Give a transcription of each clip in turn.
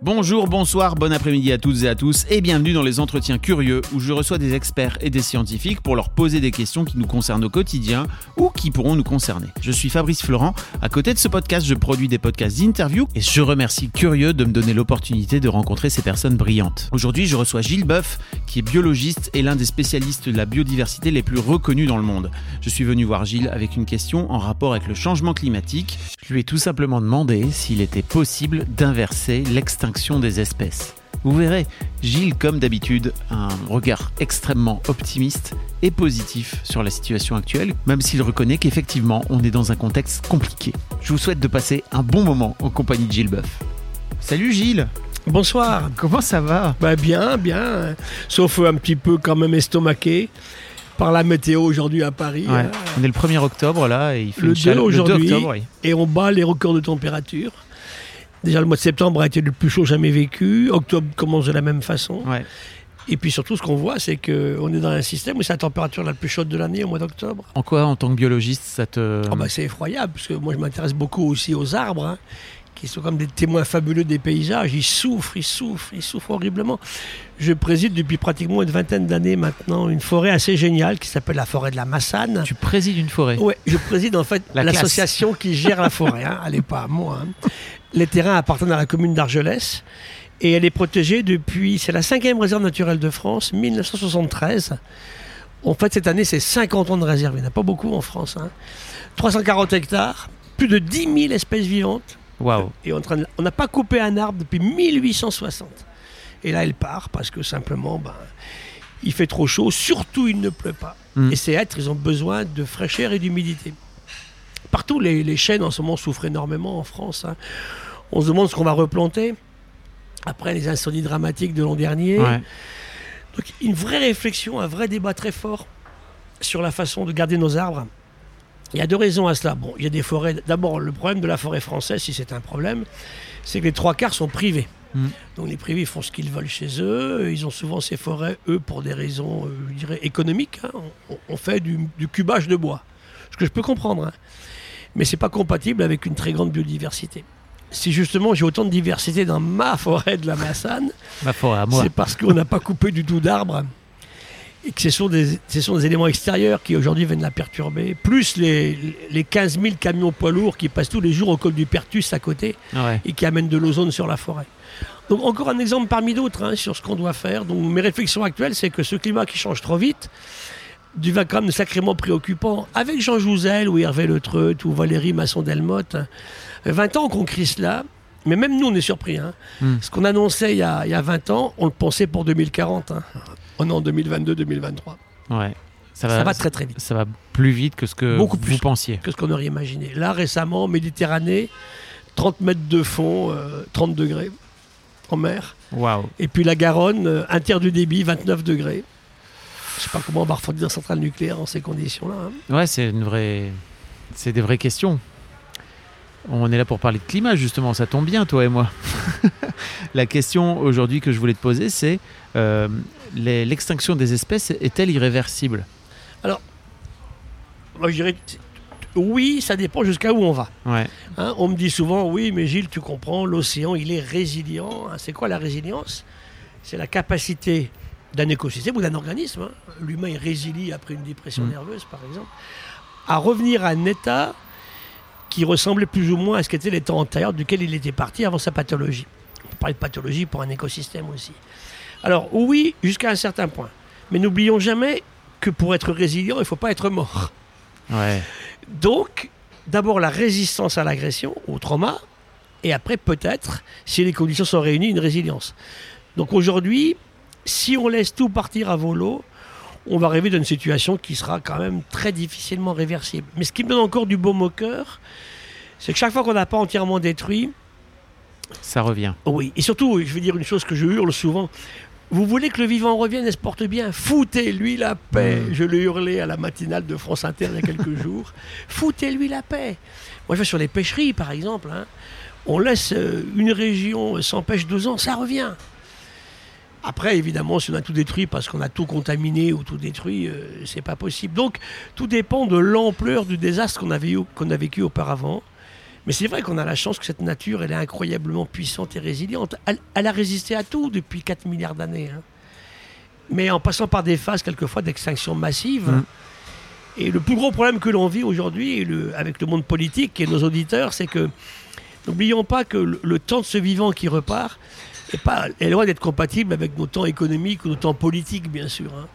Bonjour, bonsoir, bon après-midi à toutes et à tous et bienvenue dans les entretiens curieux où je reçois des experts et des scientifiques pour leur poser des questions qui nous concernent au quotidien ou qui pourront nous concerner. Je suis Fabrice Florent, à côté de ce podcast je produis des podcasts d'interview et je remercie Curieux de me donner l'opportunité de rencontrer ces personnes brillantes. Aujourd'hui je reçois Gilles Boeuf qui est biologiste et l'un des spécialistes de la biodiversité les plus reconnus dans le monde. Je suis venu voir Gilles avec une question en rapport avec le changement climatique. Je lui ai tout simplement demandé s'il était possible d'inverser l'extinction des espèces. Vous verrez, Gilles, comme d'habitude, a un regard extrêmement optimiste et positif sur la situation actuelle, même s'il reconnaît qu'effectivement, on est dans un contexte compliqué. Je vous souhaite de passer un bon moment en compagnie de Gilles Boeuf. Salut Gilles Bonsoir. Comment ça va? Bah bien, bien. Sauf un petit peu quand même estomaqué par la météo aujourd'hui à Paris. Ouais. On est le 1er octobre là et il fait Le une 2 chaleur- aujourd'hui. octobre, oui. Et on bat les records de température. Déjà, le mois de septembre a été le plus chaud jamais vécu. Octobre commence de la même façon. Ouais. Et puis surtout, ce qu'on voit, c'est qu'on est dans un système où c'est la température la plus chaude de l'année au mois d'octobre. En quoi, en tant que biologiste, ça te... Ah bah, c'est effroyable, parce que moi, je m'intéresse beaucoup aussi aux arbres, hein, qui sont comme des témoins fabuleux des paysages. Ils souffrent, ils souffrent, ils souffrent horriblement. Je préside depuis pratiquement une vingtaine d'années maintenant une forêt assez géniale qui s'appelle la forêt de la Massane. Tu présides une forêt. Ouais, je préside en fait La l'association qui gère la forêt. Hein. Elle n'est pas à moi. hein. Les terrains appartiennent à la commune d'Argelès et elle est protégée depuis. C'est la cinquième réserve naturelle de France, 1973. En fait, cette année, c'est 50 ans de réserve. Il n'y en a pas beaucoup en France. hein. 340 hectares, plus de 10 000 espèces vivantes. Waouh. Et on n'a pas coupé un arbre depuis 1860. Et là, elle part parce que simplement, ben, il fait trop chaud. Surtout, il ne pleut pas. Mm. Et ces êtres, ils ont besoin de fraîcheur et d'humidité. Partout, les, les chênes en ce moment souffrent énormément en France. hein. On se demande ce qu'on va replanter après les incendies dramatiques de l'an dernier. Ouais. Donc, une vraie réflexion, un vrai débat très fort sur la façon de garder nos arbres. Il y a deux raisons à cela. Bon, il y a des forêts. D'abord, le problème de la forêt française, si c'est un problème, c'est que les trois quarts sont privés. Mm. Donc les privés font ce qu'ils veulent chez eux. Ils ont souvent ces forêts, eux, pour des raisons, euh, je dirais, économiques. hein. On, on fait du, du cubage de bois. Ce que je peux comprendre. hein. Mais c'est pas compatible avec une très grande biodiversité. Si justement j'ai autant de diversité dans ma forêt de la Massane, Ma forêt à moi. c'est parce qu'on n'a pas coupé du tout d'arbres et que ce sont des, ce sont des éléments extérieurs qui aujourd'hui viennent la perturber, plus les, les 15 000 camions poids lourds qui passent tous les jours au col du Pertus à côté Ouais. et qui amènent de l'ozone sur la forêt. Donc encore un exemple parmi d'autres hein, sur ce qu'on doit faire. Donc mes réflexions actuelles, c'est que ce climat qui change trop vite devient quand même sacrément préoccupant. Avec Jean Jouzel ou Hervé Le Treut ou Valérie Masson-Delmotte, 20 ans qu'on crie cela, mais même nous on est surpris. hein. Hmm. Ce qu'on annonçait il y, a, il y a 20 ans, on le pensait pour 2040. hein. On est en 2022-2023. Ouais. Ça Ça va très très vite. Ça va plus vite que ce que Beaucoup vous plus. pensiez. que ce qu'on aurait imaginé. Là, récemment, Méditerranée, 30 mètres de fond, euh, 30 degrés en mer. Waouh. Et puis la Garonne, euh, un tiers du débit, 29 degrés. Je sais pas comment on va refroidir une centrale nucléaire dans ces conditions-là. hein. Ouais, c'est une vraie. C'est des vraies questions. On est là pour parler de climat, justement. Ça tombe bien, toi et moi. La question aujourd'hui que je voulais te poser, c'est euh, l'extinction des espèces est-elle irréversible? Moi, je dirais oui, ça dépend jusqu'à où on va. Ouais. Hein, on me dit souvent, oui, mais Gilles, tu comprends, l'océan, il est résilient. Hein, C'est quoi la résilience? C'est la capacité d'un écosystème ou d'un organisme. hein. L'humain est résilie après une dépression Mm. nerveuse, par exemple, à revenir à un état qui ressemblait plus ou moins à ce qu'était l'état antérieur duquel il était parti avant sa pathologie. On peut parler de pathologie pour un écosystème aussi. Alors oui, jusqu'à un certain point. Mais n'oublions jamais que pour être résilient, il ne faut pas être mort. Ouais. Donc, d'abord la résistance à l'agression, au trauma, et après peut-être, si les conditions sont réunies, une résilience. Donc aujourd'hui, si on laisse tout partir à volo, on va arriver dans une situation qui sera quand même très difficilement réversible. Mais ce qui me donne encore du baume au cœur, c'est que chaque fois qu'on n'a pas entièrement détruit, Ça revient. oui, et surtout, je vais dire une chose que je hurle souvent, Vous voulez que le vivant revienne et se porte bien? Foutez-lui la paix. Mm. Je l'ai hurlé à la matinale de France Inter il y a quelques jours. Foutez-lui la paix. Moi, je vais sur les pêcheries, par exemple. hein. On laisse euh, une région sans pêche deux ans, ça revient. Après, évidemment, si on a tout détruit parce qu'on a tout contaminé ou tout détruit, euh, c'est pas possible. Donc, tout dépend de l'ampleur du désastre qu'on qu'on a vécu auparavant. Mais c'est vrai qu'on a la chance que cette nature, elle est incroyablement puissante et résiliente. Elle, elle a résisté à tout depuis 4 milliards d'années. hein. Mais en passant par des phases, quelquefois, d'extinction massive. Mm. Et le plus gros problème que l'on vit aujourd'hui, le- avec le monde politique et nos auditeurs, c'est que n'oublions pas que le, le temps de ce vivant qui repart est, pas, est loin d'être compatible avec nos temps économiques ou nos temps politiques, bien sûr. hein.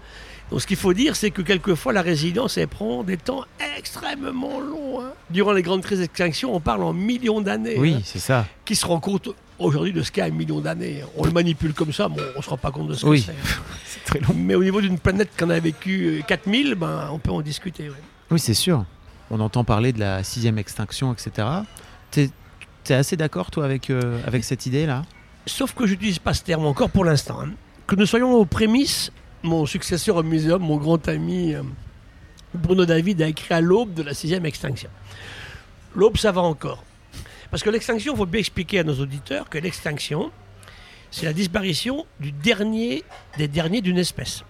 Donc ce qu'il faut dire, c'est que quelquefois, la résilience, elle prend des temps extrêmement longs. hein. Durant les grandes crises d'extinction, on parle en millions d'années. Oui, hein. c'est ça. Qui se rend compte aujourd'hui de ce qu'est un million d'années On le manipule comme ça, mais on ne se rend pas compte de ce Oui. que c'est. C'est très long. Mais au niveau d'une planète qu'on a vécu euh, 4000, ben, on peut en discuter. ouais. Oui, c'est sûr. On entend parler de la sixième extinction, etc. T'es es assez d'accord, toi, avec, euh, avec cette idée-là? Sauf que je n'utilise pas ce terme encore pour l'instant. hein. Que nous soyons aux prémices, mon successeur au muséum, mon grand ami euh, Bruno David a écrit à l'aube de la sixième extinction. L'aube, ça va encore. Parce que l'extinction, il faut bien expliquer à nos auditeurs que l'extinction, c'est la disparition du dernier des derniers d'une espèce.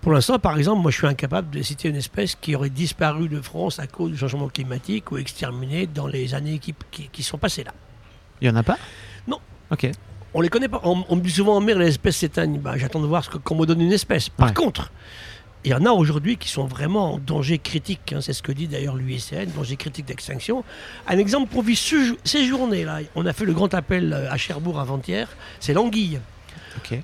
Pour l'instant, par exemple, moi je suis incapable de citer une espèce qui aurait disparu de France à cause du changement climatique ou exterminée dans les années qui- qui- qui sont passées là. Il y en a pas? Ok. On les connaît pas. On, on me dit souvent en mer, les espèces s'éteignent. Bah, J'attends de voir ce que- qu'on me donne une espèce. Par Ouais. contre, il y en a aujourd'hui qui sont vraiment en danger critique. hein. C'est ce que dit d'ailleurs l'UICN, danger critique d'extinction. Un exemple pour vivre ce- ces journées-là. On a fait le grand appel euh, à Cherbourg avant-hier. C'est l'anguille.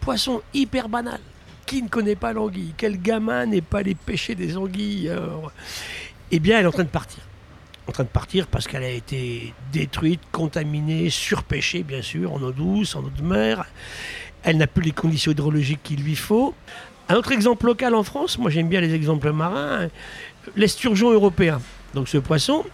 Poisson hyper banal. Qui ne connaît pas l'anguille? Quel gamin n'est pas allé pêcher des anguilles alors Eh bien, elle est en train de partir. En train de partir parce qu'elle a été détruite, contaminée, surpêchée, bien sûr, en eau douce, en eau de mer. Elle n'a plus les conditions hydrologiques qu'il lui faut. Un autre exemple local en France, moi j'aime bien les exemples marins, l'esturgeon européen. Donc ce poisson,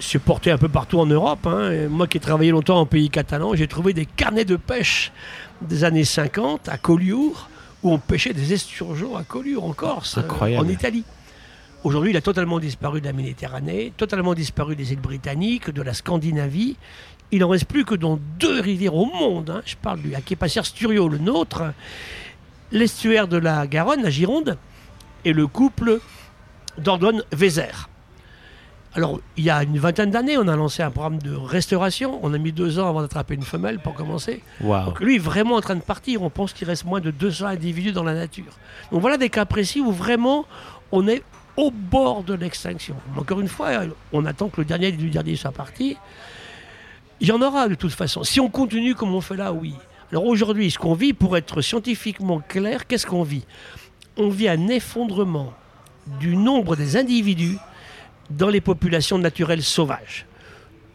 c'est porté un peu partout en Europe. hein. Moi qui ai travaillé longtemps en pays catalan, j'ai trouvé des carnets de pêche des années 50 à Collioure, où on pêchait des esturgeons à Collioure en Corse, euh, Incroyable. en Italie. Aujourd'hui, il a totalement disparu de la Méditerranée, totalement disparu des îles britanniques, de la Scandinavie. Il n'en reste plus que dans deux rivières au monde. hein. Je parle du Aquipacière Sturio, le nôtre, l'estuaire de la Garonne, la Gironde, et le couple Dordogne-Vézère. Alors, il y a une vingtaine d'années, on a lancé un programme de restauration. On a mis deux ans avant d'attraper une femelle pour commencer. Donc lui est vraiment en train de partir. On pense qu'il reste moins de 200 individus dans la nature. Donc voilà des cas précis où vraiment on est au bord de l'extinction. Encore une fois, on attend que le dernier du dernier soit parti. Il y en aura de toute façon. Si on continue comme on fait là, oui. Alors aujourd'hui, ce qu'on vit, pour être scientifiquement clair, qu'est-ce qu'on vit? On vit un effondrement du nombre des individus dans les populations naturelles sauvages.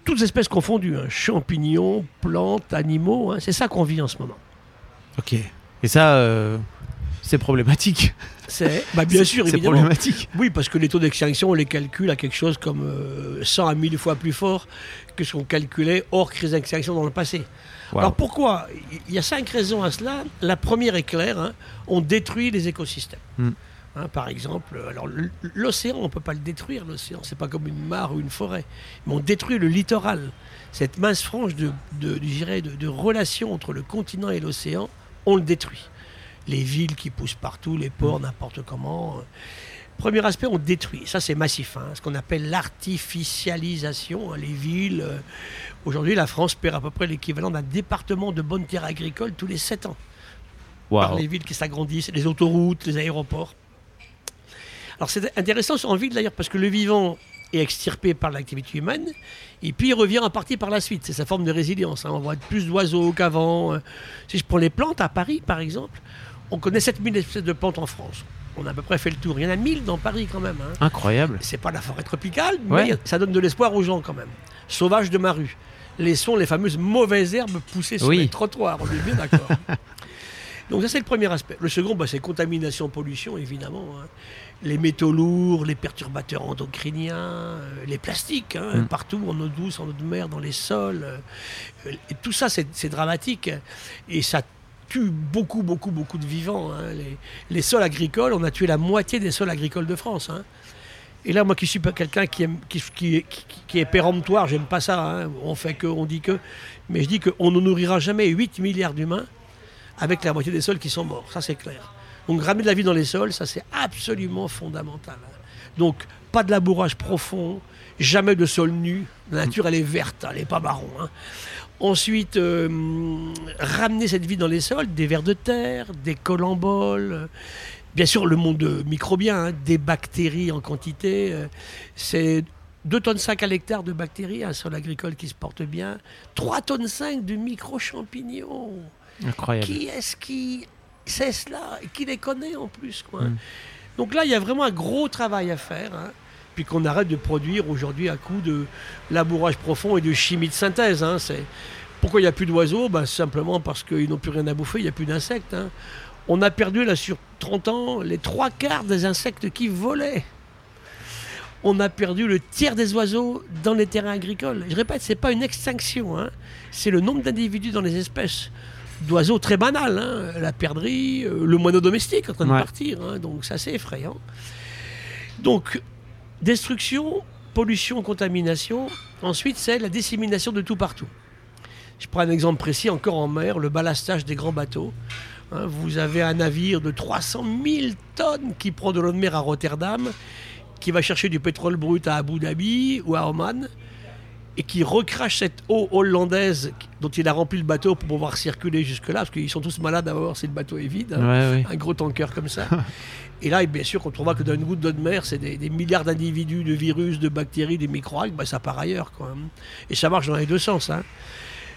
Toutes espèces confondues, hein, champignons, plantes, animaux, hein, c'est ça qu'on vit en ce moment. Ok. Et ça, euh, c'est problématique. C'est, bah, bien sûr, évidemment. problématique. Oui, parce que les taux d'extinction, on les calcule à quelque chose comme euh, 100 à 1000 fois plus fort que ce qu'on calculait hors crise d'extinction dans le passé. Alors pourquoi? Il y a cinq raisons à cela. La première est claire, hein, on détruit les écosystèmes. Hmm. Hein, par exemple, alors l'océan, on ne peut pas le détruire, l'océan, c'est pas comme une mare ou une forêt. Mais on détruit le littoral. Cette mince frange de, de, de, de relation entre le continent et l'océan, on le détruit. Les villes qui poussent partout, les ports, n'importe comment. euh, Premier aspect, on détruit. Ça, c'est massif. hein, ce qu'on appelle l'artificialisation. hein, les villes. euh, Aujourd'hui, la France perd à peu près l'équivalent d'un département de bonnes terres agricoles tous les 7 ans. Par les villes qui s'agrandissent, les autoroutes, les aéroports. Alors, c'est intéressant en ville d'ailleurs, parce que le vivant est extirpé par l'activité humaine, et puis il revient en partie par la suite. C'est sa forme de résilience. hein. On voit plus d'oiseaux qu'avant. euh. Si je prends les plantes, à Paris, par exemple, on connaît 7000 espèces de plantes en France. On a à peu près fait le tour. Il y en a 1000 dans Paris quand même. hein. Incroyable. C'est pas la forêt tropicale, Ouais. mais ça donne de l'espoir aux gens quand même. Sauvage de ma rue. Laissons les fameuses mauvaises herbes pousser sur Oui. les trottoirs, on est bien d'accord. Donc ça c'est le premier aspect. Le second, bah, c'est contamination, pollution évidemment. hein. Les métaux lourds, les perturbateurs endocriniens, euh, les plastiques, hein, Mm. partout, en eau douce, en eau de mer, dans les sols. euh, et tout ça c'est c'est dramatique. Et ça tue beaucoup, beaucoup, beaucoup de vivants. hein. Les, sols agricoles, on a tué la moitié des sols agricoles de France. hein. Et là, moi qui suis quelqu'un qui, qui, qui- est péremptoire, j'aime pas ça. hein. On fait que, on dit que. Mais je dis qu'on ne nourrira jamais 8 milliards d'humains avec la moitié des sols qui sont morts. Ça, c'est clair. Donc, ramener de la vie dans les sols, ça, c'est absolument fondamental. Donc, pas de labourage profond, jamais de sol nu. La nature, elle est verte, elle n'est pas marron. hein. Ensuite, euh, ramener cette vie dans les sols, des vers de terre, des colamboles, euh, bien sûr le monde microbien, hein, des bactéries en quantité. euh, c'est 2 tonnes 5 à l'hectare de bactéries, un sol agricole qui se porte bien. 3 tonnes 5 de micro-champignons. Incroyable. Qui est-ce qui sait cela qui les connaît en plus quoi? Mm. Donc là, il y a vraiment un gros travail à faire. hein. Puis qu'on arrête de produire aujourd'hui à coup de labourage profond et de chimie de synthèse. hein. C'est... Pourquoi il n'y a plus d'oiseaux? Ben, Simplement parce qu'ils n'ont plus rien à bouffer, il n'y a plus d'insectes. hein. On a perdu là sur 30 ans les trois quarts des insectes qui volaient. On a perdu le tiers des oiseaux dans les terrains agricoles. Je répète, c'est pas une extinction, hein. c'est le nombre d'individus dans les espèces d'oiseaux très banal, hein. la perdrix, euh, le moineau domestique en train de partir, hein. donc c'est assez effrayant. Donc, destruction, pollution, contamination. Ensuite, c'est la dissémination de tout partout. Je prends un exemple précis, encore en mer, le ballastage des grands bateaux. Hein, vous avez un navire de 300 000 tonnes qui prend de l'eau de mer à Rotterdam, qui va chercher du pétrole brut à Abu Dhabi ou à Oman, et qui recrache cette eau hollandaise dont il a rempli le bateau pour pouvoir circuler jusque-là, parce qu'ils sont tous malades à bord si le bateau est vide. hein un gros tanker comme ça. Et là, bien sûr, on voit que dans une goutte d'eau de mer, c'est des, des milliards d'individus, de virus, de bactéries, de microalgues, bah, ça part ailleurs. Quoi. Et ça marche dans les deux sens. hein.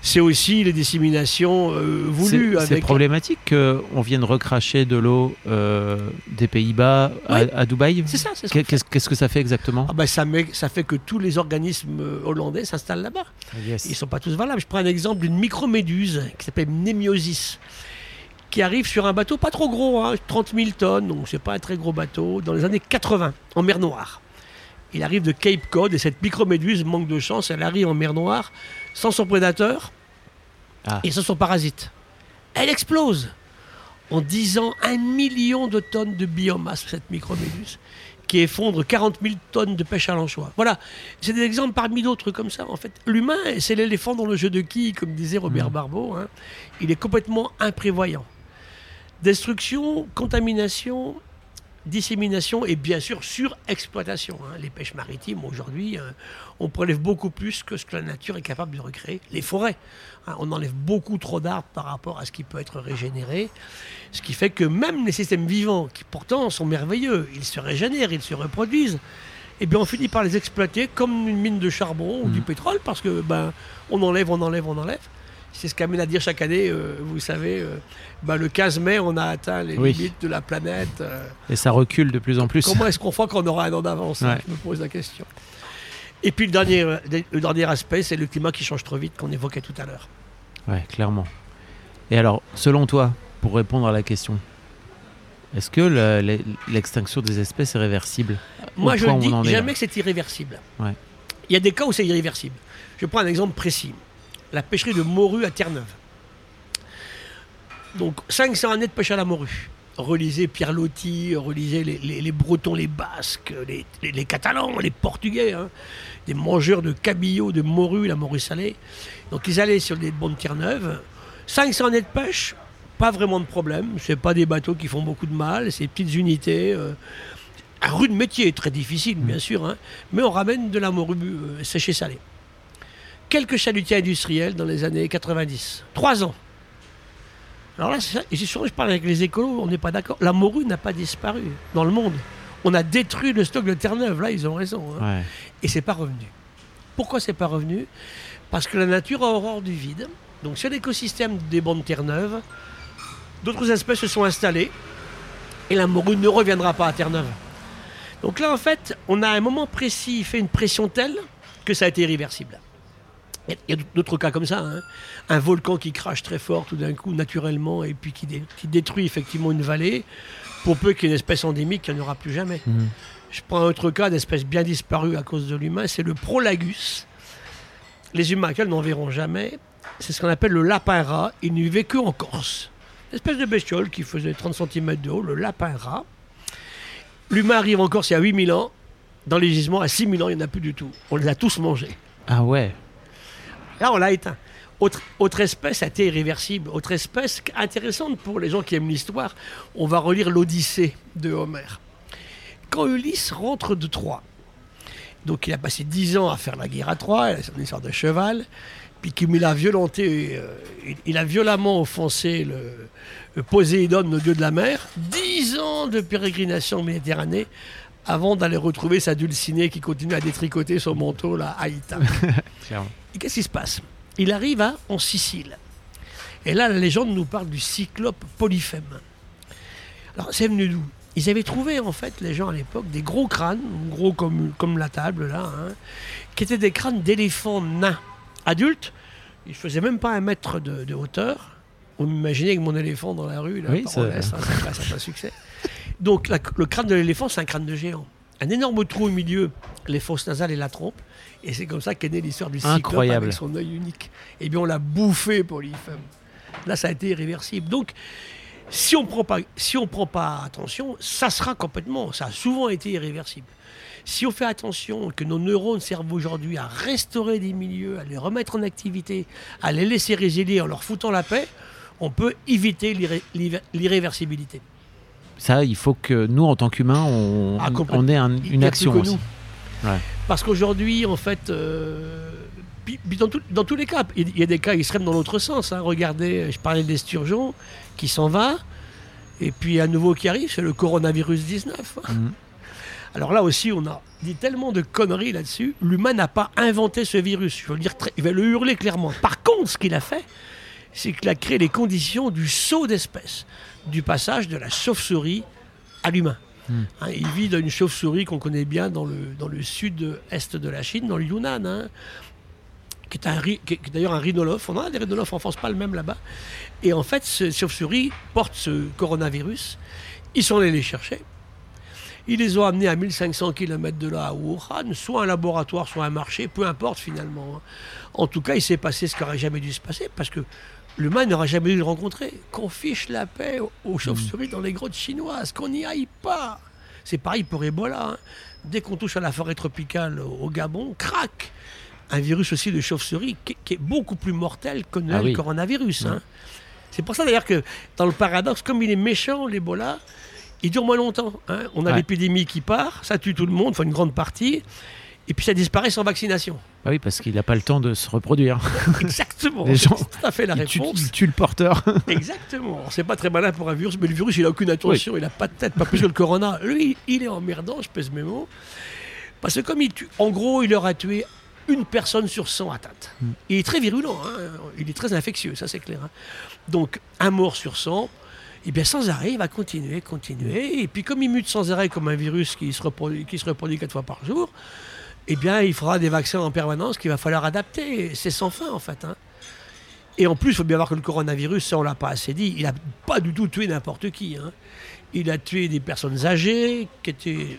C'est aussi les disséminations euh, voulues. C'est avec... problématique qu'on vienne recracher de l'eau euh, des Pays-Bas à, Ouais. à Dubaï? C'est ça. Qu'est-ce que ça fait exactement? Ah bah, ça, met- ça fait que tous les organismes euh, hollandais s'installent là-bas. Yes. Ils ne sont pas tous valables. Je prends un exemple d'une microméduse qui s'appelle Nemiosis, qui arrive sur un bateau pas trop gros, hein, 30 000 tonnes, donc c'est pas un très gros bateau, dans les années 80, en mer Noire. Il arrive de Cape Cod et cette microméduse, manque de chance, elle arrive en mer Noire sans son prédateur Ah. et sans son parasite. Elle explose en 10 ans un million de tonnes de biomasse, cette microméduse, qui effondre 40 000 tonnes de pêche à l'anchois. Voilà, c'est des exemples parmi d'autres comme ça. En fait, l'humain, c'est l'éléphant dans le jeu de qui, comme disait Robert Barbeau. hein. Il est complètement imprévoyant. Destruction, contamination, dissémination et bien sûr surexploitation. hein. Les pêches maritimes, aujourd'hui, hein, on prélève beaucoup plus que ce que la nature est capable de recréer. Les forêts, hein, on enlève beaucoup trop d'arbres par rapport à ce qui peut être régénéré. Ce qui fait que même les systèmes vivants, qui pourtant sont merveilleux, ils se régénèrent, ils se reproduisent, eh bien on finit par les exploiter comme une mine de charbon ou du pétrole parce que ben on enlève, on enlève, on enlève. C'est ce qu'amène à dire chaque année, euh, vous savez, euh, ben, le 15 mai, on a atteint les Oui. limites de la planète. euh, Et ça recule de plus en plus. Comment est-ce qu'on fera qu'on aura un an d'avance hein. Je me pose la question. Et puis le dernier, le dernier aspect, c'est le climat qui change trop vite qu'on évoquait tout à l'heure. Ouais, clairement. Et alors, selon toi, pour répondre à la question, est-ce que le- le- l'extinction des espèces est réversible? Moi, je ne dis jamais que c'est irréversible. Ouais. Il y a des cas où c'est irréversible. Je prends un exemple précis. La pêcherie de morue à Terre-Neuve. Donc, 500 années de pêche à la morue. Relisez Pierre Loti, relisez les, les- les Bretons, les Basques, les, Catalans, les Portugais, hein. des mangeurs de cabillaud, de morue, la morue salée. Donc, ils allaient sur les bancs de Terre-Neuve. 500 années de pêche, pas vraiment de problème. C'est pas des bateaux qui font beaucoup de mal, c'est des petites unités. euh, un rude métier, très difficile bien sûr, hein, mais on ramène de la morue euh, séchée salée. Quelques chalutiers industriels dans les années 90. Trois ans. Alors là, c'est ça, et souvent, je parle avec les écolos, on n'est pas d'accord. La morue n'a pas disparu dans le monde. On a détruit le stock de Terre-Neuve, là, ils ont raison. hein. Ouais. Et c'est pas revenu. Pourquoi c'est pas revenu? Parce que la nature a horreur du vide. Donc sur l'écosystème des bancs de Terre-Neuve, d'autres espèces se sont installées et la morue ne reviendra pas à Terre-Neuve. Donc là, en fait, on a à un moment précis fait une pression telle que ça a été irréversible. Il y a d'autres cas comme ça. hein. Un volcan qui crache très fort tout d'un coup, naturellement, et puis qui, dé- qui détruit effectivement une vallée. Pour peu qu'il y ait une espèce endémique, il n'y en aura plus jamais. Mhm. Je prends un autre cas d'espèce bien disparue à cause de l'humain, c'est le prolagus. Les humains actuels n'en verront jamais. C'est ce qu'on appelle le lapin rat. Il ne vivait que en Corse. Une espèce de bestiole qui faisait 30 cm de haut, le lapin rat. L'humain arrive encore, c'est à 8000 ans. Dans les gisements, à 6000 ans, il n'y en a plus du tout. On les a tous mangés. Ah ouais. Là, on l'a éteint. Autre, espèce a été irréversible. Autre espèce intéressante pour les gens qui aiment l'histoire, on va relire l'Odyssée de Homère. Quand Ulysse rentre de Troie, donc il a passé 10 ans à faire la guerre à Troie, son histoire de cheval, puis qu'il a euh, il, a violemment offensé le, le Poséidon, le dieu de la mer, 10 ans de pérégrination en Méditerranée avant d'aller retrouver sa dulcinée qui continue à détricoter son manteau là, à. Et qu'est-ce qui se passe? Il arrive à, en Sicile. Et là, la légende nous parle du cyclope Polyphème. Alors, c'est venu d'où? Ils avaient trouvé, en fait, les gens à l'époque, des gros crânes, gros comme, comme la table, là, hein, qui étaient des crânes d'éléphants nains, adultes. Ils faisaient même pas un mètre de, de hauteur. Vous m'imaginez que mon éléphant dans la rue, là, Oui, ça- Orlès, hein, ça fait un succès. Donc, la- le crâne de l'éléphant, c'est un crâne de géant. Un énorme trou au milieu, les fosses nasales et la trompe. Et c'est comme ça qu'est née l'histoire du cyclope avec son œil unique. Et bien, on l'a bouffé, Polyphème. Là, ça a été irréversible. Donc, si on prend pas, si on prend pas attention, ça sera complètement, ça a souvent été irréversible. Si on fait attention que nos neurones servent aujourd'hui à restaurer des milieux, à les remettre en activité, à les laisser résilier en leur foutant la paix, on peut éviter l'irré- l'irré- l'irréversibilité. Ça, il faut que nous, en tant qu'humains, on, Ah, on ait un- une action aussi. Ouais. Parce qu'aujourd'hui, en fait, euh, dans, tout- dans tous les cas, il y a des cas extrêmes dans l'autre sens. hein. Regardez, je parlais d'esturgeon qui s'en va, et puis un nouveau qui arrive, c'est le coronavirus 19. Mhm. Alors là aussi, on a dit tellement de conneries là-dessus. L'humain n'a pas inventé ce virus. Je veux dire, très- il va le hurler clairement. Par contre, ce qu'il a fait, c'est qu'il a créé les conditions du saut d'espèce, du passage de la chauve-souris à l'humain. Hein, il vit dans une chauve-souris qu'on connaît bien dans le, dans le sud-est de la Chine, dans le Yunnan, hein, qui est, un qui est- d'ailleurs un rhinolophe. On en a des rhinolophes en France, pas le même là-bas. Et en fait, cette chauve-souris porte ce coronavirus. Ils sont allés les chercher. Ils les ont amenés à 1500 km de là, à Wuhan, soit un laboratoire, soit un marché, peu importe finalement. hein. En tout cas, il s'est passé ce qui n'aurait jamais dû se passer, parce que l'humain n'aurait jamais dû le rencontrer. Qu'on fiche la paix aux- chauves-souris dans les grottes chinoises, qu'on n'y aille pas. C'est pareil pour Ebola. hein. Dès qu'on touche à la forêt tropicale au au Gabon, crac Un virus aussi de chauve-souris qui, qui est beaucoup plus mortel que Ah le oui. coronavirus. hein. C'est pour ça d'ailleurs que dans le paradoxe, comme il est méchant, l'Ebola, il dure moins longtemps. hein. On a Ouais. l'épidémie qui part, ça tue tout le monde, enfin une grande partie, et puis ça disparaît sans vaccination. Ah oui, parce qu'il n'a pas le temps de se reproduire. Exactement. Les gens- tout à fait la il, tue, réponse. il tue le porteur. Exactement. C'est pas très malin pour un virus, mais le virus, il a aucune attention, il a pas de tête, pas plus que le corona. Lui, il est emmerdant, je pèse mes mots. Parce que comme il tue, en gros, il aura tué une personne sur 100 atteintes. Il est très virulent, hein. il est très infectieux, ça c'est clair. hein. Donc, un mort sur 100, et bien sans arrêt, il va continuer, continuer. Et puis comme il mute sans arrêt comme un virus qui se reproduit, qui se reproduit quatre fois par jour, eh bien, il faudra des vaccins en permanence qu'il va falloir adapter. C'est sans fin, en fait. hein. Et en plus, il faut bien voir que le coronavirus, ça on l'a pas assez dit, il n'a pas du tout tué n'importe qui. hein. Il a tué des personnes âgées qui étaient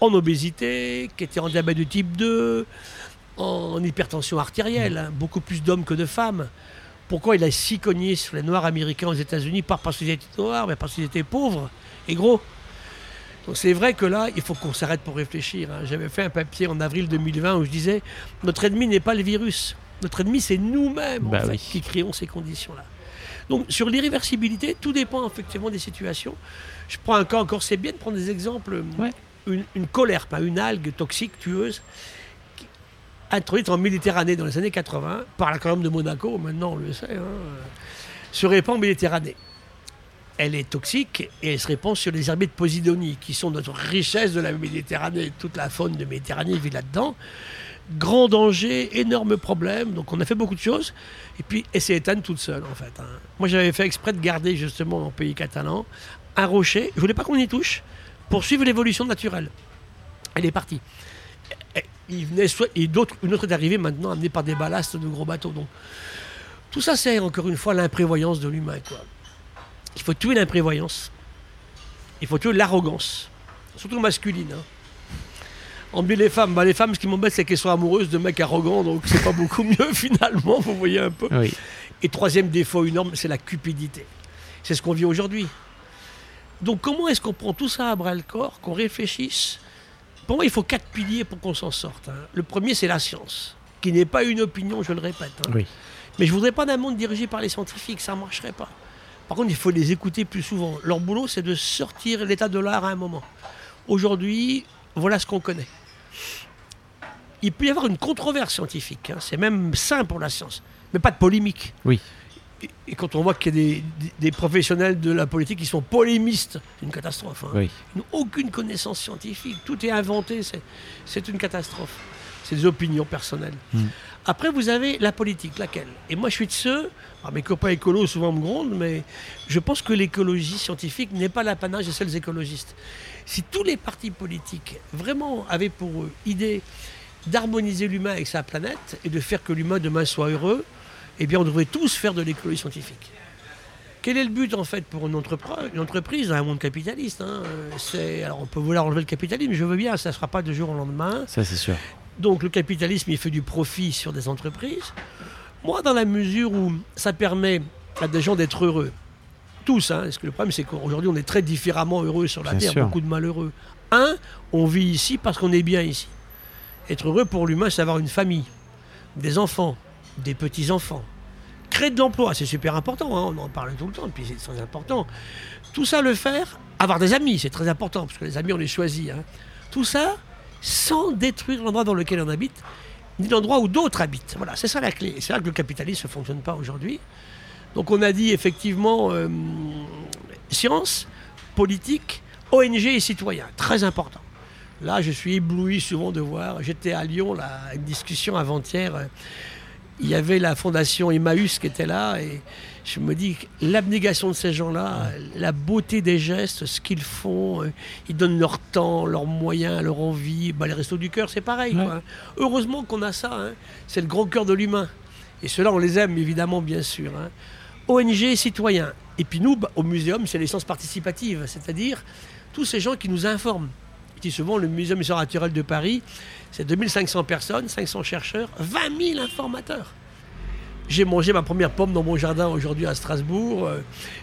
en obésité, qui étaient en diabète de type 2, en hypertension artérielle, hein. beaucoup plus d'hommes que de femmes. Pourquoi il a si cogné sur les Noirs américains aux États-Unis? Pas parce qu'ils étaient noirs, mais parce qu'ils étaient pauvres et gros. C'est vrai que là, il faut qu'on s'arrête pour réfléchir. hein. J'avais fait un papier en avril 2020 où je disais notre ennemi n'est pas le virus. Notre ennemi, c'est nous-mêmes Bah oui. qui créons ces conditions-là. Donc sur l'irréversibilité, tout dépend effectivement des situations. Je prends un cas encore, c'est bien de prendre des exemples. Ouais. Une, une colère, pas une algue toxique, tueuse, qui- introduite en Méditerranée dans les années 80 par la colombe de Monaco, maintenant on le sait, hein, se répand en Méditerranée. Elle est toxique et elle se répand sur les herbiers de Posidonie, qui sont notre richesse de la Méditerranée. Toute la faune de Méditerranée vit là-dedans. Grand danger, énorme problème. Donc on a fait beaucoup de choses. Et puis, elle s'est éteinte toute seule, en fait. hein. Moi, j'avais fait exprès de garder, justement, en pays catalan, un rocher. Je voulais pas qu'on y touche pour suivre l'évolution naturelle. Elle est partie. Et d'autres, une autre est arrivée maintenant, amenée par des ballasts de gros bateaux. Donc, tout ça, c'est encore une fois l'imprévoyance de l'humain, quoi. Il faut tuer l'imprévoyance. Il faut tuer l'arrogance, surtout masculine. hein. En plus, les femmes, bah, les femmes, ce qui m'embête, c'est qu'elles sont amoureuses de mecs arrogants, donc c'est pas beaucoup mieux finalement, vous voyez un peu. Oui. Et troisième défaut énorme, c'est la cupidité. C'est ce qu'on vit aujourd'hui. Donc comment est-ce qu'on prend tout ça à bras le corps, qu'on réfléchisse? Pour moi, il faut quatre piliers pour qu'on s'en sorte. hein. Le premier, c'est la science, qui n'est pas une opinion, je le répète. hein. Oui. Mais je voudrais pas d'un monde dirigé par les scientifiques, ça ne marcherait pas. Par contre, il faut les écouter plus souvent. Leur boulot, c'est de sortir l'état de l'art à un moment. Aujourd'hui, voilà ce qu'on connaît. Il peut y avoir une controverse scientifique, hein. c'est même sain pour la science, mais pas de polémique. Oui. Et, et quand on voit qu'il y a des, des- des professionnels de la politique qui sont polémistes, c'est une catastrophe. hein. Oui. Ils n'ont aucune connaissance scientifique, tout est inventé, c'est- une catastrophe. C'est des opinions personnelles. Mm. Après, vous avez la politique, laquelle? Et moi, je suis de ceux, alors mes copains écolos souvent me grondent, mais je pense que l'écologie scientifique n'est pas l'apanage des seuls écologistes. Si tous les partis politiques vraiment avaient pour eux idée d'harmoniser l'humain avec sa planète et de faire que l'humain demain soit heureux, eh bien, on devrait tous faire de l'écologie scientifique. Quel est le but en fait pour une, entrepre- une entreprise dans un monde capitaliste hein? Alors on peut vouloir enlever le capitalisme, je veux bien, ça ne sera pas de jour au lendemain. Ça, c'est sûr. Donc le capitalisme, il fait du profit sur des entreprises. Moi, dans la mesure où ça permet à des gens d'être heureux, tous, hein, parce que le problème, c'est qu'aujourd'hui, on est très différemment heureux sur la Bien Terre, sûr. beaucoup de malheureux. Un, on vit ici parce qu'on est bien ici. Être heureux pour l'humain, c'est avoir une famille, des enfants, des petits-enfants. Créer de l'emploi, c'est super important, hein, on en parle tout le temps, puis c'est très important. Tout ça, le faire, avoir des amis, c'est très important, parce que les amis, on les choisit. hein. Tout ça, sans détruire l'endroit dans lequel on habite, ni l'endroit où d'autres habitent. Voilà, c'est ça la clé. C'est là que le capitalisme ne fonctionne pas aujourd'hui. Donc on a dit effectivement euh, science, politique, ONG et citoyens. Très important. Là, je suis ébloui souvent de voir. J'étais à Lyon, là, une discussion avant-hier. euh, Il y avait la fondation Emmaüs qui était là et je me dis que l'abnégation de ces gens-là, la beauté des gestes, ce qu'ils font, euh, ils donnent leur temps, leurs moyens, leur envie. Bah, les restos du cœur, c'est pareil. Ouais. quoi. Heureusement qu'on a ça. hein. C'est le grand cœur de l'humain. Et ceux-là, on les aime évidemment, bien sûr. hein. ONG citoyens. Et puis nous, bah, au muséum, c'est l'essence participative, c'est-à-dire tous ces gens qui nous informent. Je dis souvent, le Muséum naturelle de Paris, c'est 2500 personnes, 500 chercheurs, 20 000 informateurs. J'ai mangé ma première pomme dans mon jardin aujourd'hui à Strasbourg. Euh,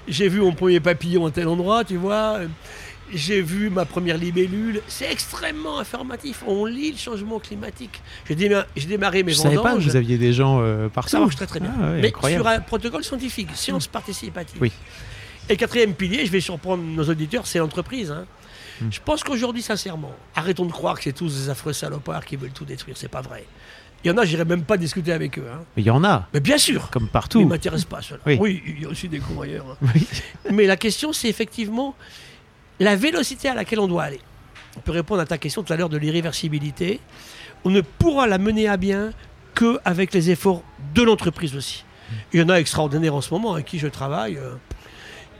J'ai vu mon premier papillon à tel endroit, tu vois. Euh, J'ai vu ma première libellule. C'est extrêmement informatif. On lit le changement climatique. J'ai déma- j'ai démarré mes Je savais pas que vendanges. vous aviez des gens euh, partout. Ça marche très très bien. Ah ouais, Mais incroyable. sur un protocole scientifique, science participative. Oui. Et quatrième pilier, je vais surprendre nos auditeurs, c'est l'entreprise. hein. Hmm. Je pense qu'aujourd'hui, sincèrement, arrêtons de croire que c'est tous des affreux salopards qui veulent tout détruire. C'est pas vrai. Il y en a, j'irai même pas discuter avec eux. hein. Mais il y en a, Mais bien sûr. comme partout. ils ne m'intéressent pas, ceux-là. Oui. Oui. il y a aussi des cons ailleurs. hein. Oui. Mais la question, c'est effectivement la vélocité à laquelle on doit aller. On peut répondre à ta question tout à l'heure de l'irréversibilité. On ne pourra la mener à bien qu'avec les efforts de l'entreprise aussi. Il y en a extraordinaires en ce moment avec qui je travaille. euh,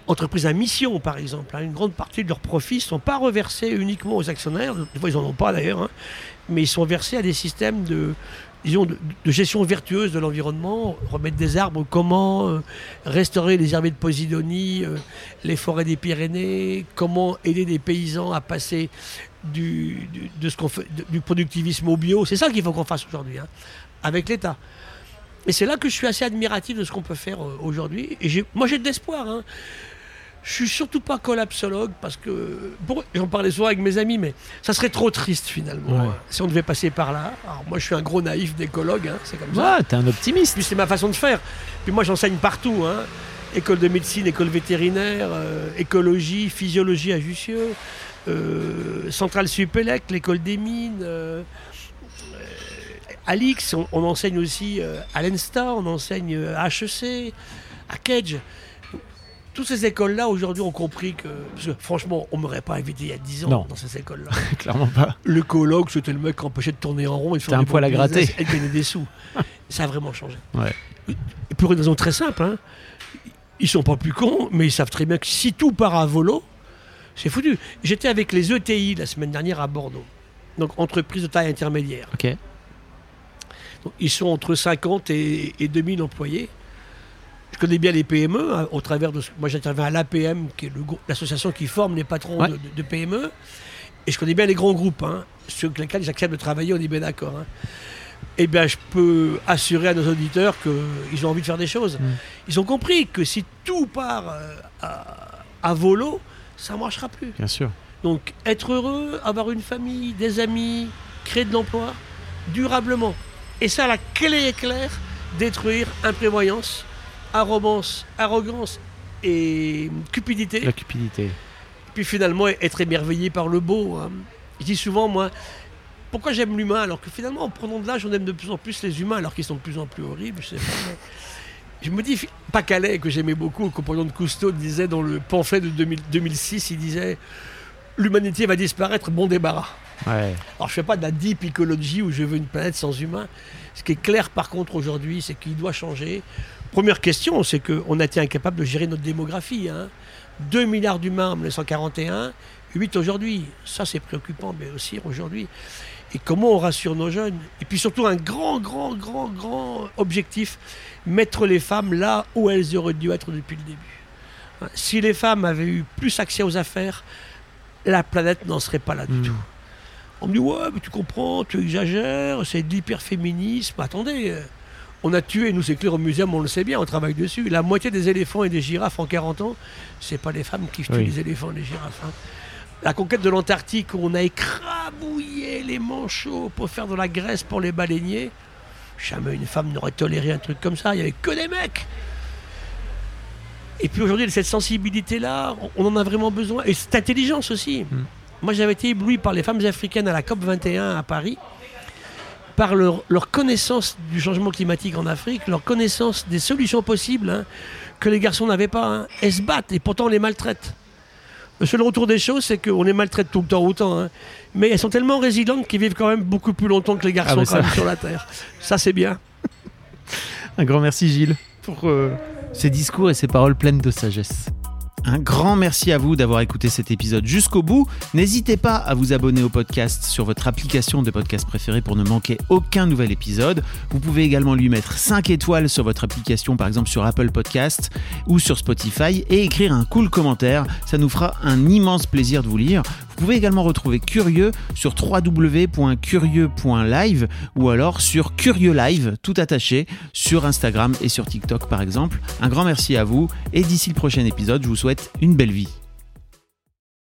entreprises à mission, par exemple. hein. Une grande partie de leurs profits ne sont pas reversés uniquement aux actionnaires. Des fois, ils n'en ont pas d'ailleurs. hein. Mais ils sont versés à des systèmes de, disons, de, gestion vertueuse de l'environnement. Remettre des arbres, comment euh, restaurer les herbiers de Posidonie, euh, les forêts des Pyrénées, comment aider des paysans à passer du, productivisme au bio. C'est ça qu'il faut qu'on fasse aujourd'hui, hein, avec l'État. Et c'est là que je suis assez admiratif de ce qu'on peut faire euh, aujourd'hui. Et moi, j'ai de l'espoir. Hein. Je suis surtout pas collapsologue parce que bon, j'en parlais souvent avec mes amis, mais ça serait trop triste finalement Ouais. hein, si on devait passer par là. Alors moi, je suis un gros naïf d'écologue, hein, c'est comme ça. Ah, t'es un optimiste. Puis c'est ma façon de faire. Puis moi, j'enseigne partout. hein. École de médecine, école vétérinaire, euh, écologie, physiologie à Jussieu, euh, Centrale Supélec, l'école des mines. euh, euh, on, on enseigne aussi à l'ENSTA, on enseigne à HEC, à Kedge. Toutes ces écoles-là, aujourd'hui, ont compris que... Parce que franchement, on ne m'aurait pas invité il y a 10 ans Non. dans ces écoles-là. Clairement pas. L'écologue, c'était le mec qui empêchait de tourner en rond et faire un poil à gratter. et gagner des sous. Ça a vraiment changé. Ouais. Et pour une raison très simple, hein, ils sont pas plus cons, mais ils savent très bien que si tout part à volo, c'est foutu. J'étais avec les ETI la semaine dernière à Bordeaux, donc entreprise de taille intermédiaire. Ok. Donc, ils sont entre 50 et, et 2000 employés. Je connais bien les PME, hein, au travers de ce- moi j'interviens à l'APM, qui est l'association qui forme les patrons Ouais. de, PME, et je connais bien les grands groupes, hein, sur lesquels j'accepte de travailler, on est bien d'accord. hein. eh bien, je peux assurer à nos auditeurs qu'ils ont envie de faire des choses. Mm. Ils ont compris que si tout part euh, à, à volo, ça ne marchera plus. Bien sûr. Donc, être heureux, avoir une famille, des amis, créer de l'emploi, durablement. Et ça, la clé est claire détruire imprévoyance, arrogance, arrogance et cupidité. La cupidité. Puis finalement, être émerveillé par le beau. hein. Je dis souvent, moi, pourquoi j'aime l'humain alors que finalement, en prenant de l'âge, on aime de plus en plus les humains alors qu'ils sont de plus en plus horribles. Je sais pas. mais Je me dis, pas Calais, que j'aimais beaucoup, le compagnon de Cousteau disait dans le pamphlet de 2000 2006, il disait L'humanité va disparaître, bon débarras. Ouais. Alors je fais pas de la deep écologie où je veux une planète sans humains. Ce qui est clair par contre aujourd'hui, c'est qu'il doit changer. Première question, c'est qu'on a été incapable de gérer notre démographie. hein. 2 milliards d'humains en 1941, 8 aujourd'hui. Ça c'est préoccupant, mais aussi aujourd'hui. Et comment on rassure nos jeunes? Et puis surtout un grand, grand, grand, grand objectif, mettre les femmes là où elles auraient dû être depuis le début. Hein, Si les femmes avaient eu plus accès aux affaires, la planète n'en serait pas là du Mm. tout. On me dit ouais mais tu comprends, tu exagères, c'est de l'hyperféminisme. Attendez, euh, on a tué, nous c'est clair au muséum, on le sait bien, on travaille dessus. La moitié des éléphants et des girafes en 40 ans, c'est pas les femmes qui tuent Oui. les éléphants et les girafes. hein. La conquête de l'Antarctique, où on a écrabouillé les manchots pour faire de la graisse pour les baleiniers. Jamais une femme n'aurait toléré un truc comme ça, il n'y avait que des mecs. Et puis aujourd'hui, cette sensibilité-là, on on en a vraiment besoin. Et cette intelligence aussi. Moi, j'avais été ébloui par les femmes africaines à la COP 21 à Paris, par leur, leur connaissance du changement climatique en Afrique, leur connaissance des solutions possibles hein, que les garçons n'avaient pas. hein. Elles se battent et pourtant on les maltraite. Le seul retour des choses, c'est qu'on les maltraite tout le temps autant. hein. Mais elles sont tellement résilientes qu'ils vivent quand même beaucoup plus longtemps que les garçons Ah, ça- sur la Terre. Ça, c'est bien. Un grand merci Gilles pour euh, ces discours et ces paroles pleines de sagesse. Un grand merci à vous d'avoir écouté cet épisode jusqu'au bout. N'hésitez pas à vous abonner au podcast sur votre application de podcast préférée pour ne manquer aucun nouvel épisode. Vous pouvez également lui mettre 5 étoiles sur votre application, par exemple sur Apple Podcast ou sur Spotify, et écrire un cool commentaire. Ça nous fera un immense plaisir de vous lire. Vous pouvez également retrouver Curieux sur www.curieux.live ou alors sur Curieux Live, tout attaché, sur Instagram et sur TikTok par exemple. Un grand merci à vous et d'ici le prochain épisode, je vous une belle vie.